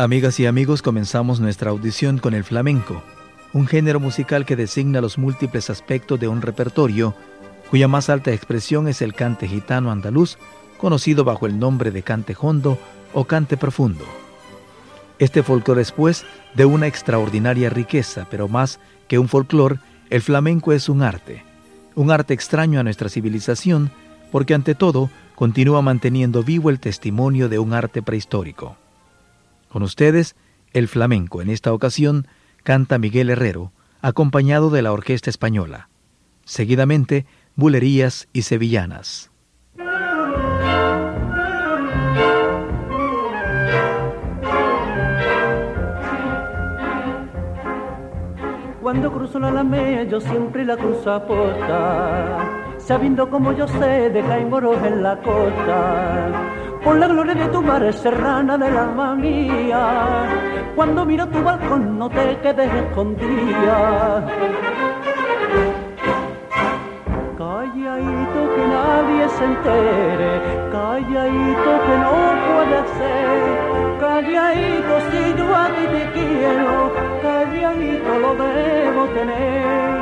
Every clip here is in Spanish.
Amigas y amigos, comenzamos nuestra audición con el flamenco, un género musical que designa los múltiples aspectos de un repertorio, cuya más alta expresión es el cante gitano andaluz, conocido bajo el nombre de cante hondo o cante profundo. Este folclore es, pues, de una extraordinaria riqueza, pero más que un folclore, el flamenco es un arte, un arte extraño a nuestra civilización, porque ante todo continúa manteniendo vivo el testimonio de un arte prehistórico. Con ustedes, el flamenco. En esta ocasión canta Miguel Herrero, acompañado de la Orquesta Española. Seguidamente, bulerías y sevillanas. Cuando cruzo la Alameda yo siempre la cruzo a posta, sabiendo como yo sé de moros en la costa por la gloria de tu mar serrana del alma mía. Cuando miro tu balcón no te quedes escondida. Calladito que nadie se entere, calladito que no puede ser, calladito si yo a ti te quiero, calladito lo debo tener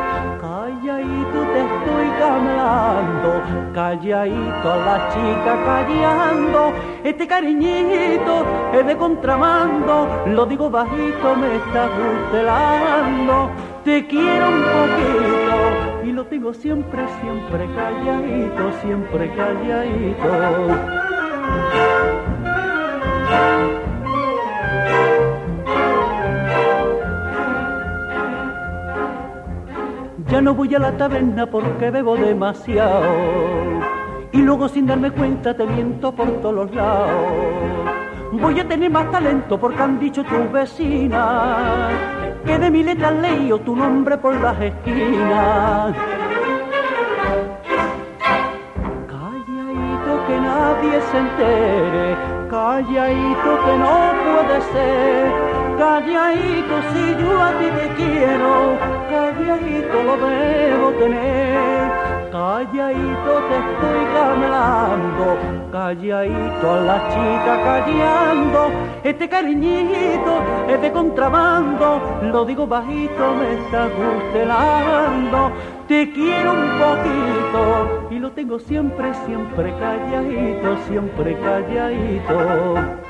calladito te estoy camelando, calladito a la chica callando, este cariñito es de contramando, lo digo bajito, me está gustelando, te quiero un poquito y lo tengo siempre, siempre calladito, siempre calladito. Ya no voy a la taberna porque bebo demasiado. Y luego sin darme cuenta te miento por todos los lados. Voy a tener más talento porque han dicho tus vecinas que de mi letra leído tu nombre por las esquinas. Calladito que nadie se entere, calladito que no puede ser calladito si yo a ti te quiero, calladito lo debo tener, calladito te estoy camelando, calladito a la chica callando, este cariñito es de contrabando, lo digo bajito, me está gustelando, te quiero un poquito y lo tengo siempre, siempre calladito, siempre calladito.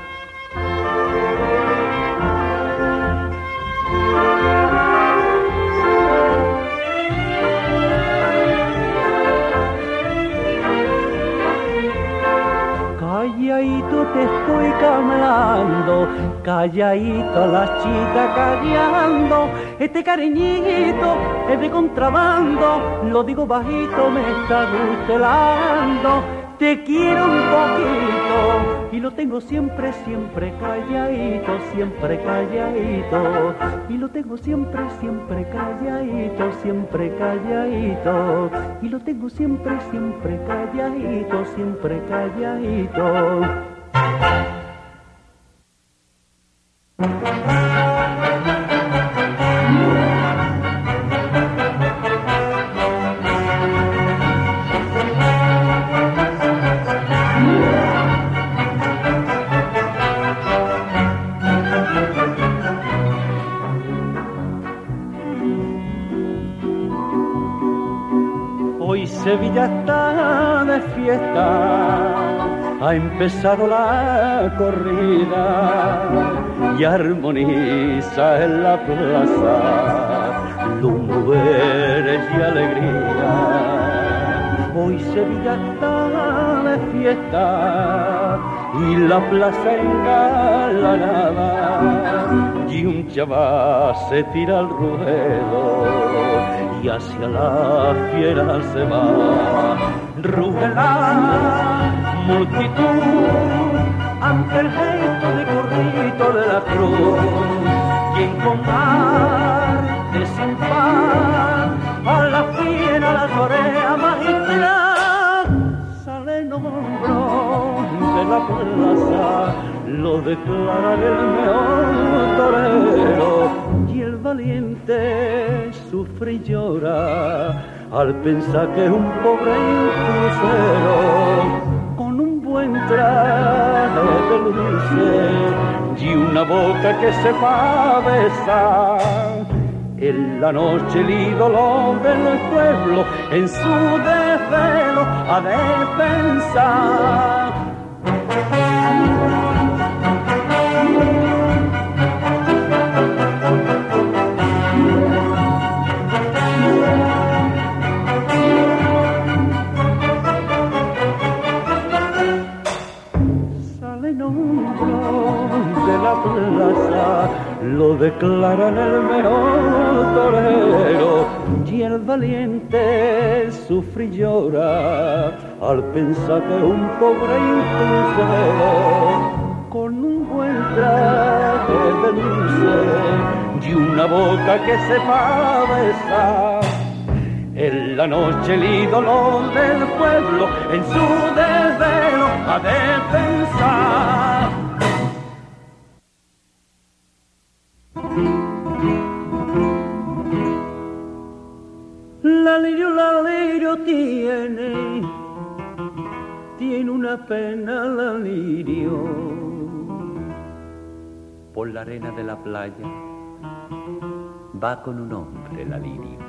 Estoy camelando, calladito la chica callando, este cariñito es de contrabando, lo digo bajito, me está gustelando, te quiero un poquito y lo tengo siempre, siempre calladito, siempre calladito. Y lo tengo siempre, siempre calladito, siempre calladito. Y lo tengo siempre, siempre calladito, siempre calladito. Hoy empezado la corrida y armoniza en la plaza lumberes y alegría. Hoy Sevilla está de fiesta y la plaza engalanada y un chaval se tira al ruedo y hacia la fiera se va. Ruge la multitud ante el gesto de corrito de la cruz quien con arte sin par a la fiera la torea magistral sale en hombro de la plaza lo declara el mejor torero y el valiente sufre y llora al pensar que un pobre crucero de dulce y una boca que se va a besar. En la noche el ídolo del pueblo en su desvelo ha de pensar. Lo declaran el mejor torero. Y el valiente sufre y llora al pensar que un pobre impulsero con un buen traje de dulce y una boca que sepa besar. En la noche el ídolo del pueblo en su desvelo a defensar La pena la lirio. Por la arena de la playa va con un hombre la lirio.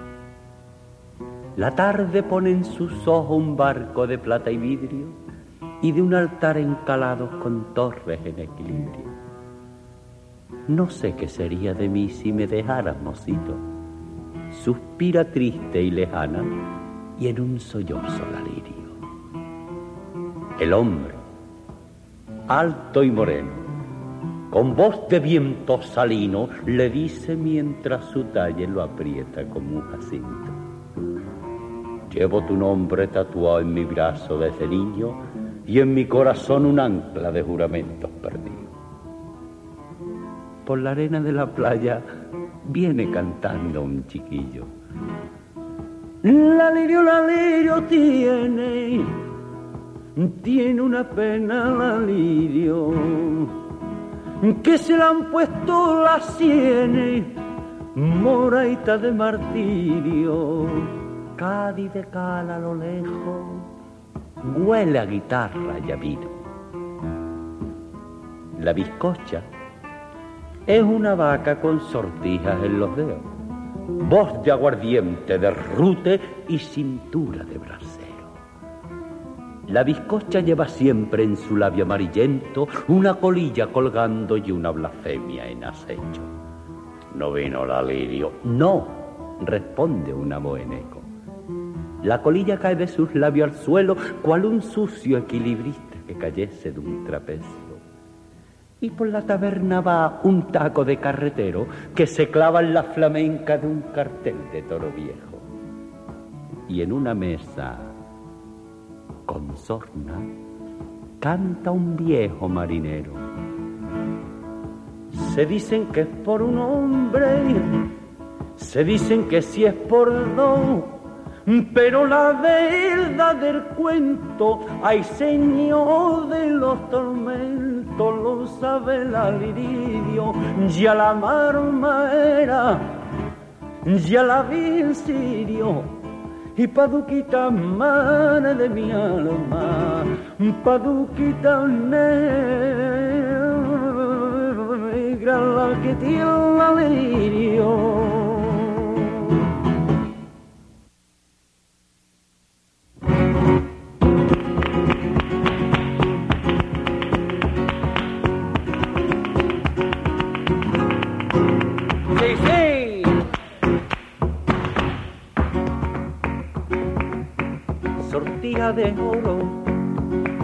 La tarde pone en sus ojos un barco de plata y vidrio y de un altar encalado con torres en equilibrio. No sé qué sería de mí si me dejara, mocito suspira triste y lejana y en un sollozo la lirio. El hombre, alto y moreno, con voz de viento salino, le dice mientras su talle lo aprieta como un jacinto. Llevo tu nombre tatuado en mi brazo desde niño y en mi corazón un ancla de juramentos perdidos. Por la arena de la playa viene cantando un chiquillo. La lirio, la lirio tiene, tiene una pena la lirio, que se le han puesto las sienes, moraita de martirio, Cádiz de cala a lo lejos, huele a guitarra y a vino. La bizcocha es una vaca con sortijas en los dedos, voz de aguardiente, de rute y cintura de brasero. La bizcocha lleva siempre en su labio amarillento una colilla colgando y una blasfemia en acecho. No vino la lirio, no, responde una boeneco. La colilla cae de sus labios al suelo, cual un sucio equilibrista que cayese de un trapecio y por la taberna va un taco de carretero que se clava en la flamenca de un cartel de toro viejo. Y en una mesa con sorna canta un viejo marinero. Se dicen que es por un hombre, se dicen que si es por dos pero la verdad del cuento, hay señor de los tormentos, lo sabe la liridio, ya la marmera, ya la vi sirio, y paduquita madre de mi alma, paduquita negra, la que tiene de oro,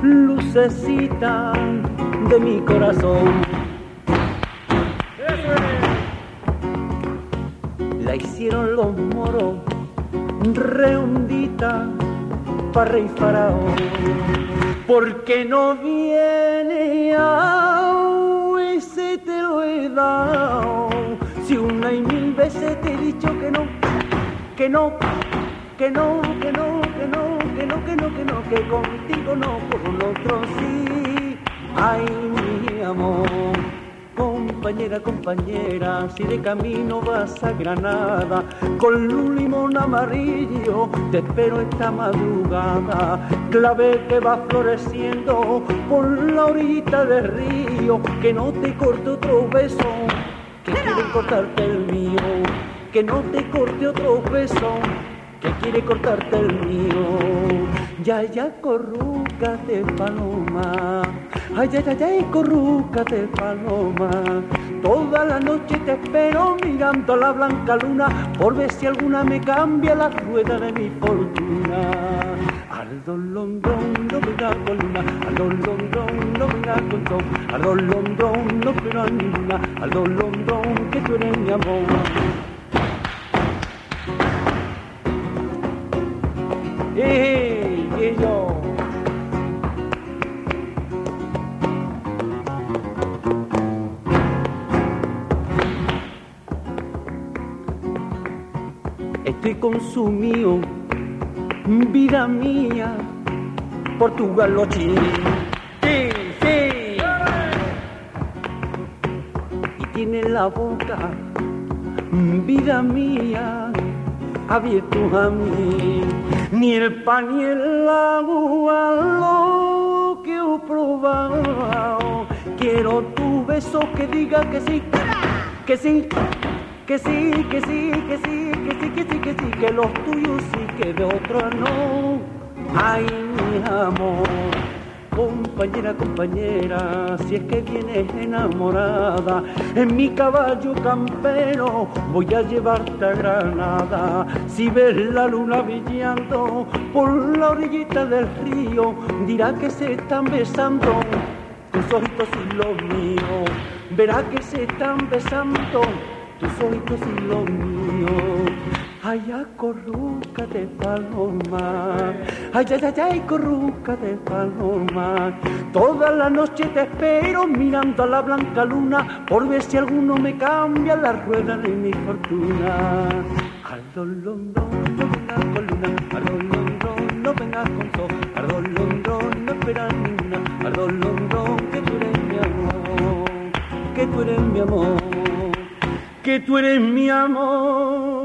lucecita de mi corazón. La hicieron los moros, redondita para rey faraón. Porque no viene a ese te lo he dado. Si una y mil veces te he dicho que no, que no, que no, que no, que no, que no, que contigo no, con otro sí. Ay, mi amor, compañera, compañera, si de camino vas a Granada, con un limón amarillo, te espero esta madrugada, clave que va floreciendo por la orillita del río, que no te corte otro beso, que quiere cortarte el mío, que no te corte otro beso que quiere cortarte el mío. Ya, ya, corrúcate, paloma. Ay, ay, ay, ay, corrúcate, paloma. Toda la noche te espero mirando la blanca luna por ver si alguna me cambia la rueda de mi fortuna. Al dolondrón no venga con luna, al dolondrón no venga con sol, al dolondrón no pero a ninguna, al dolondrón que tú eres mi amor. ¡Eh! ¡Eh, Estoy consumido, vida mía, por tu galochín. Sí, sí. Y tiene la boca, vida mía, abierto a mí. Ni el pan ni el agua lo que he probado. Quiero tu beso que diga que sí, que sí, que sí, que sí, que sí, que sí, que sí, que sí, que los tuyos sí, que de otro no. Ay, mi amor compañera, compañera, si es que vienes enamorada, en mi caballo campero voy a llevarte a Granada. Si ves la luna brillando por la orillita del río, dirá que se están besando tus ojitos y los míos. Verá que se están besando tus ojitos y los míos. Ay, de paloma, ay, ay, ay, ay, de paloma. Toda la noche te espero mirando a la blanca luna por ver si alguno me cambia la rueda de mi fortuna. Al dolondón no vengas con luna, al dolondón no vengas con sol, al dolondón no esperas ninguna, al dolondón que tú eres mi amor, que tú eres mi amor, que tú eres mi amor.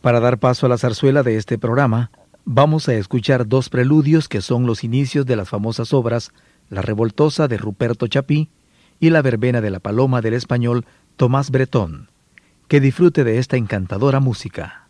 Para dar paso a la zarzuela de este programa, vamos a escuchar dos preludios que son los inicios de las famosas obras La Revoltosa de Ruperto Chapí y La Verbena de la Paloma del español Tomás Bretón. Que disfrute de esta encantadora música.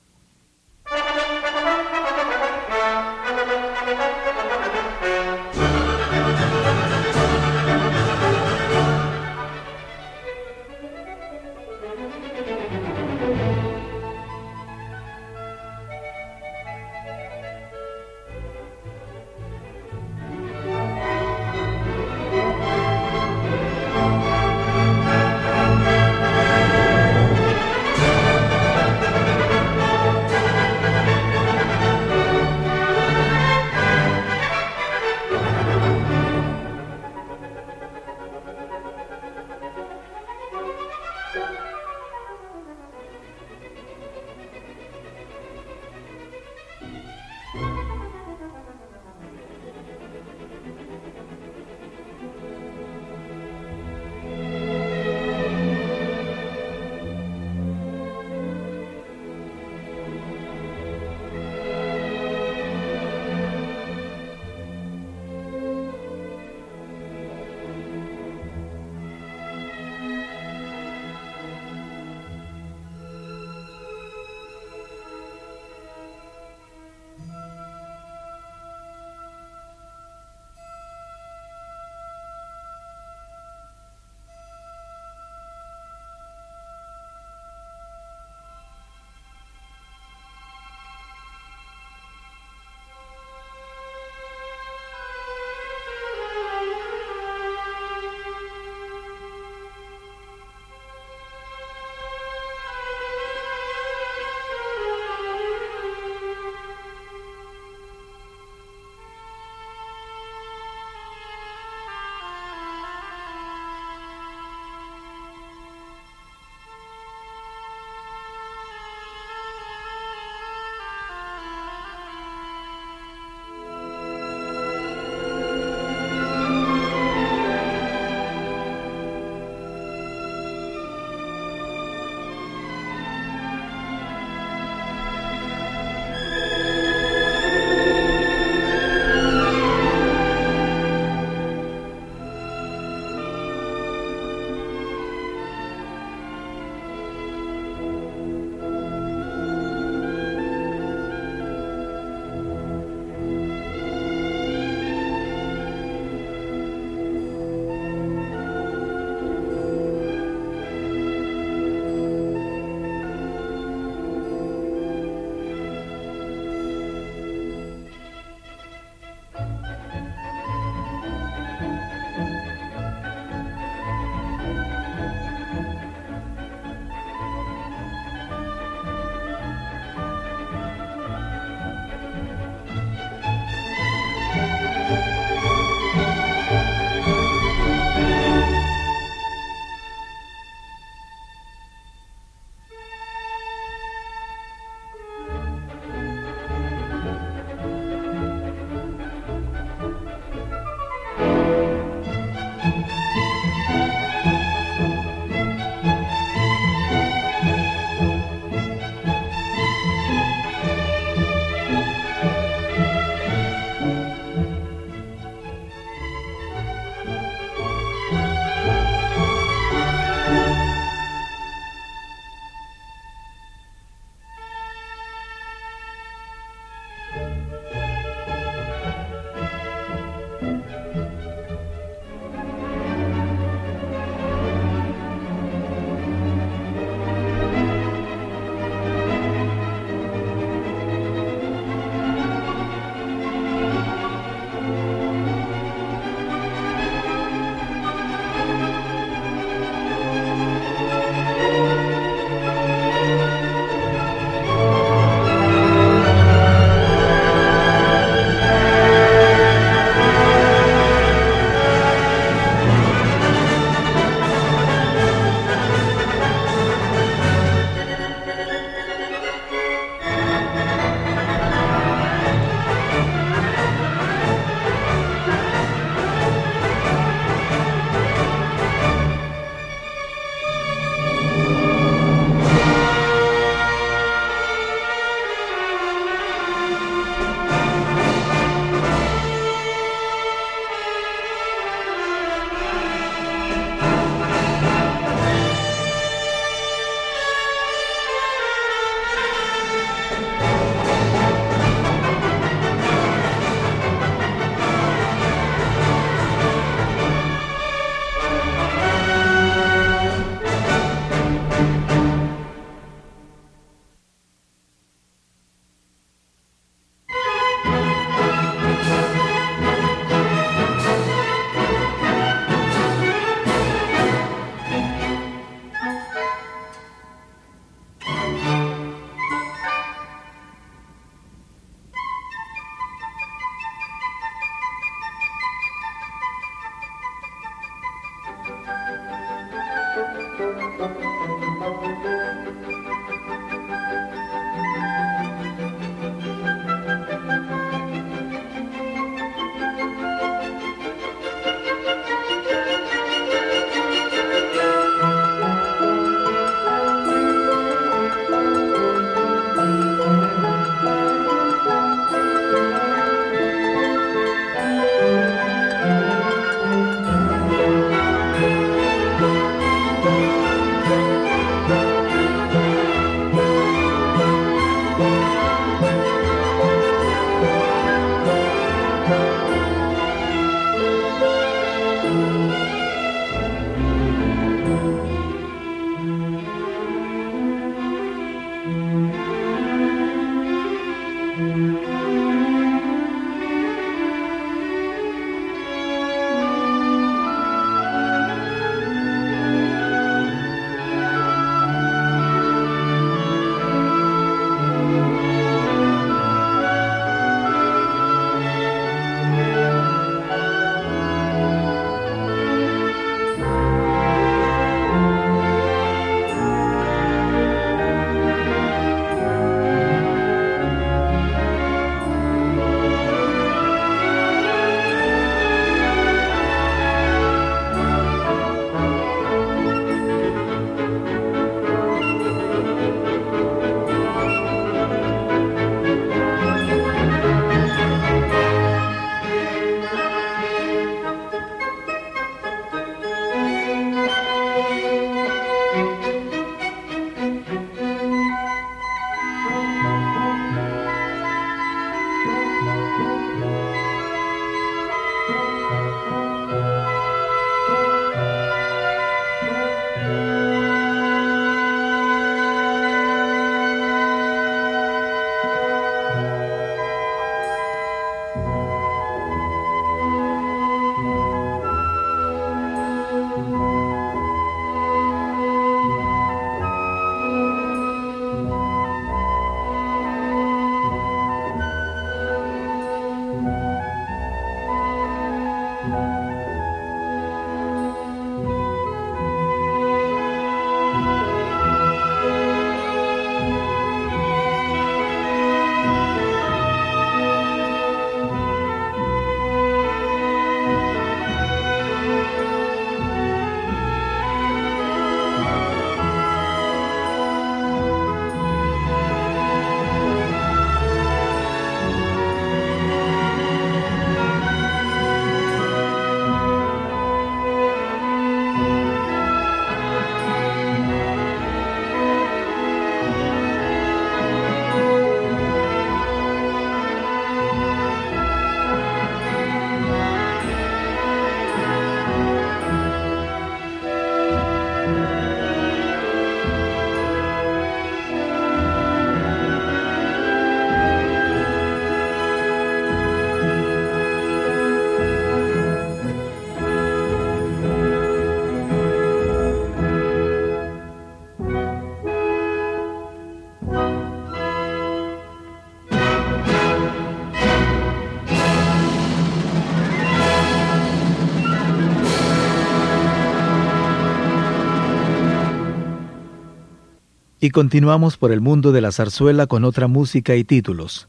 Y continuamos por el mundo de la zarzuela con otra música y títulos,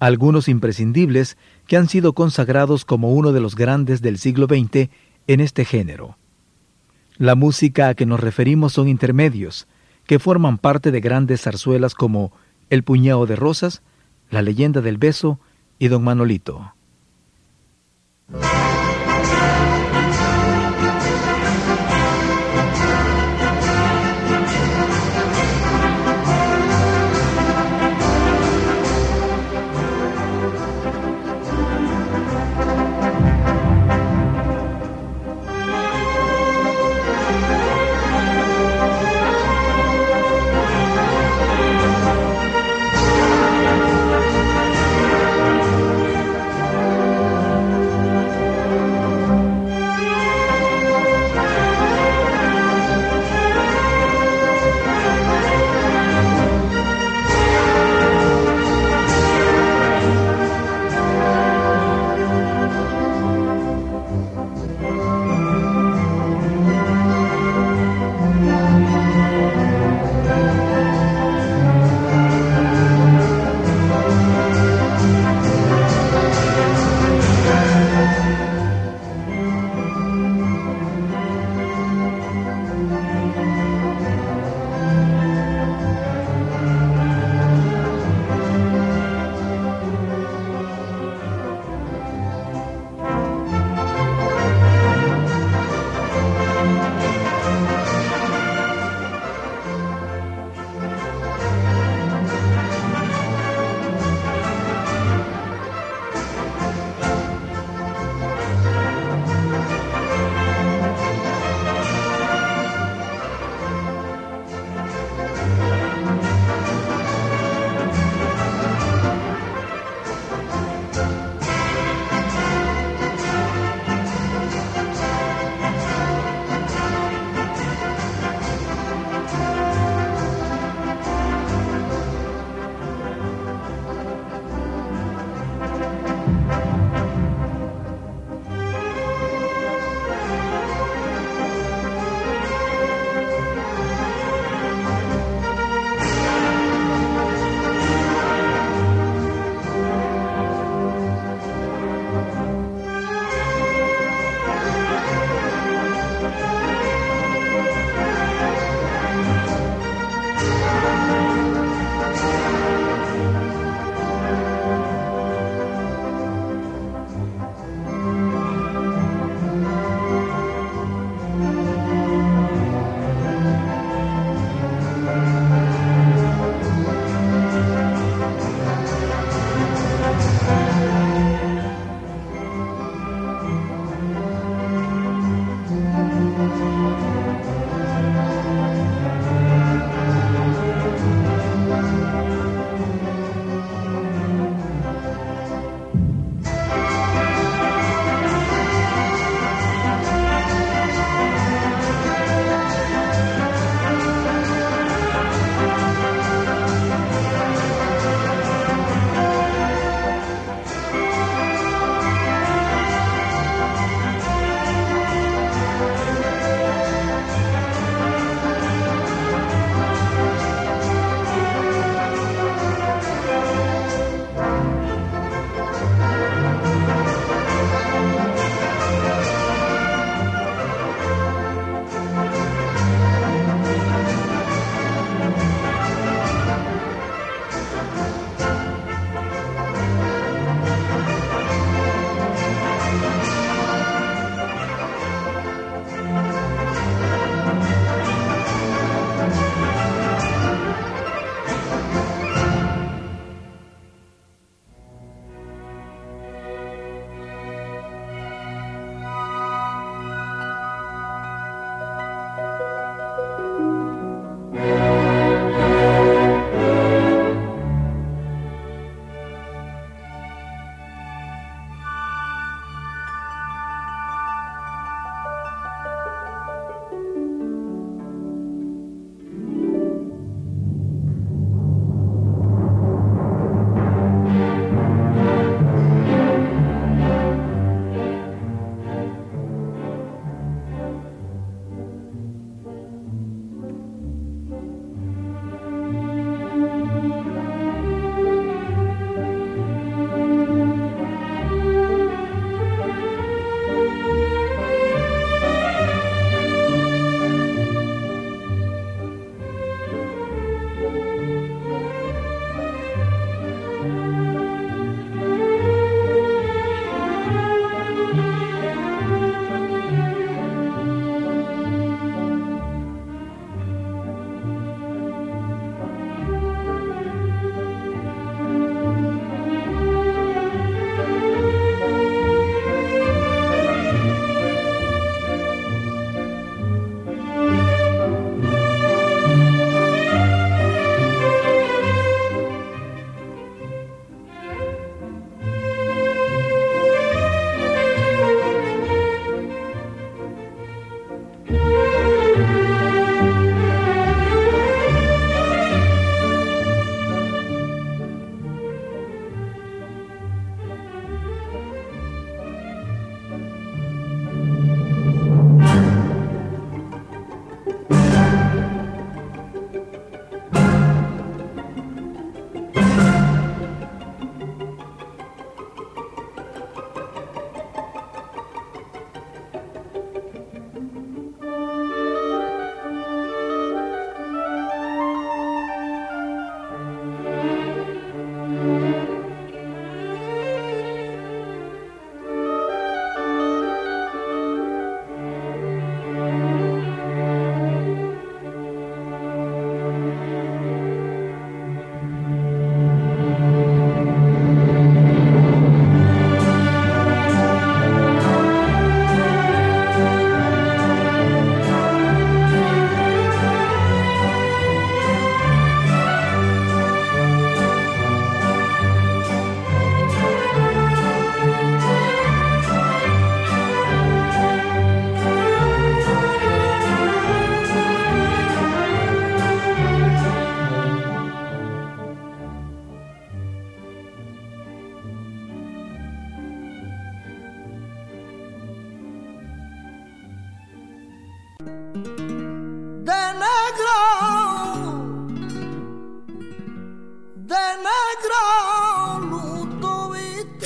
algunos imprescindibles que han sido consagrados como uno de los grandes del siglo XX en este género. La música a que nos referimos son intermedios, que forman parte de grandes zarzuelas como El puñado de rosas, La leyenda del beso y Don Manolito.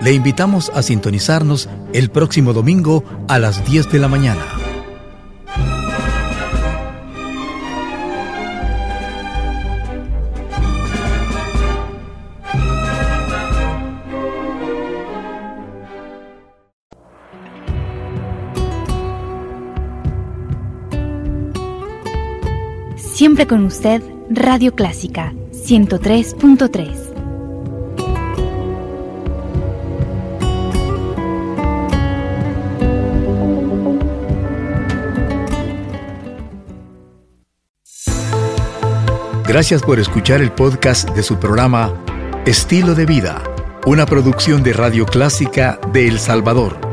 Le invitamos a sintonizarnos el próximo domingo a las 10 de la mañana. Siempre con usted, Radio Clásica 103.3. Gracias por escuchar el podcast de su programa Estilo de Vida, una producción de Radio Clásica de El Salvador.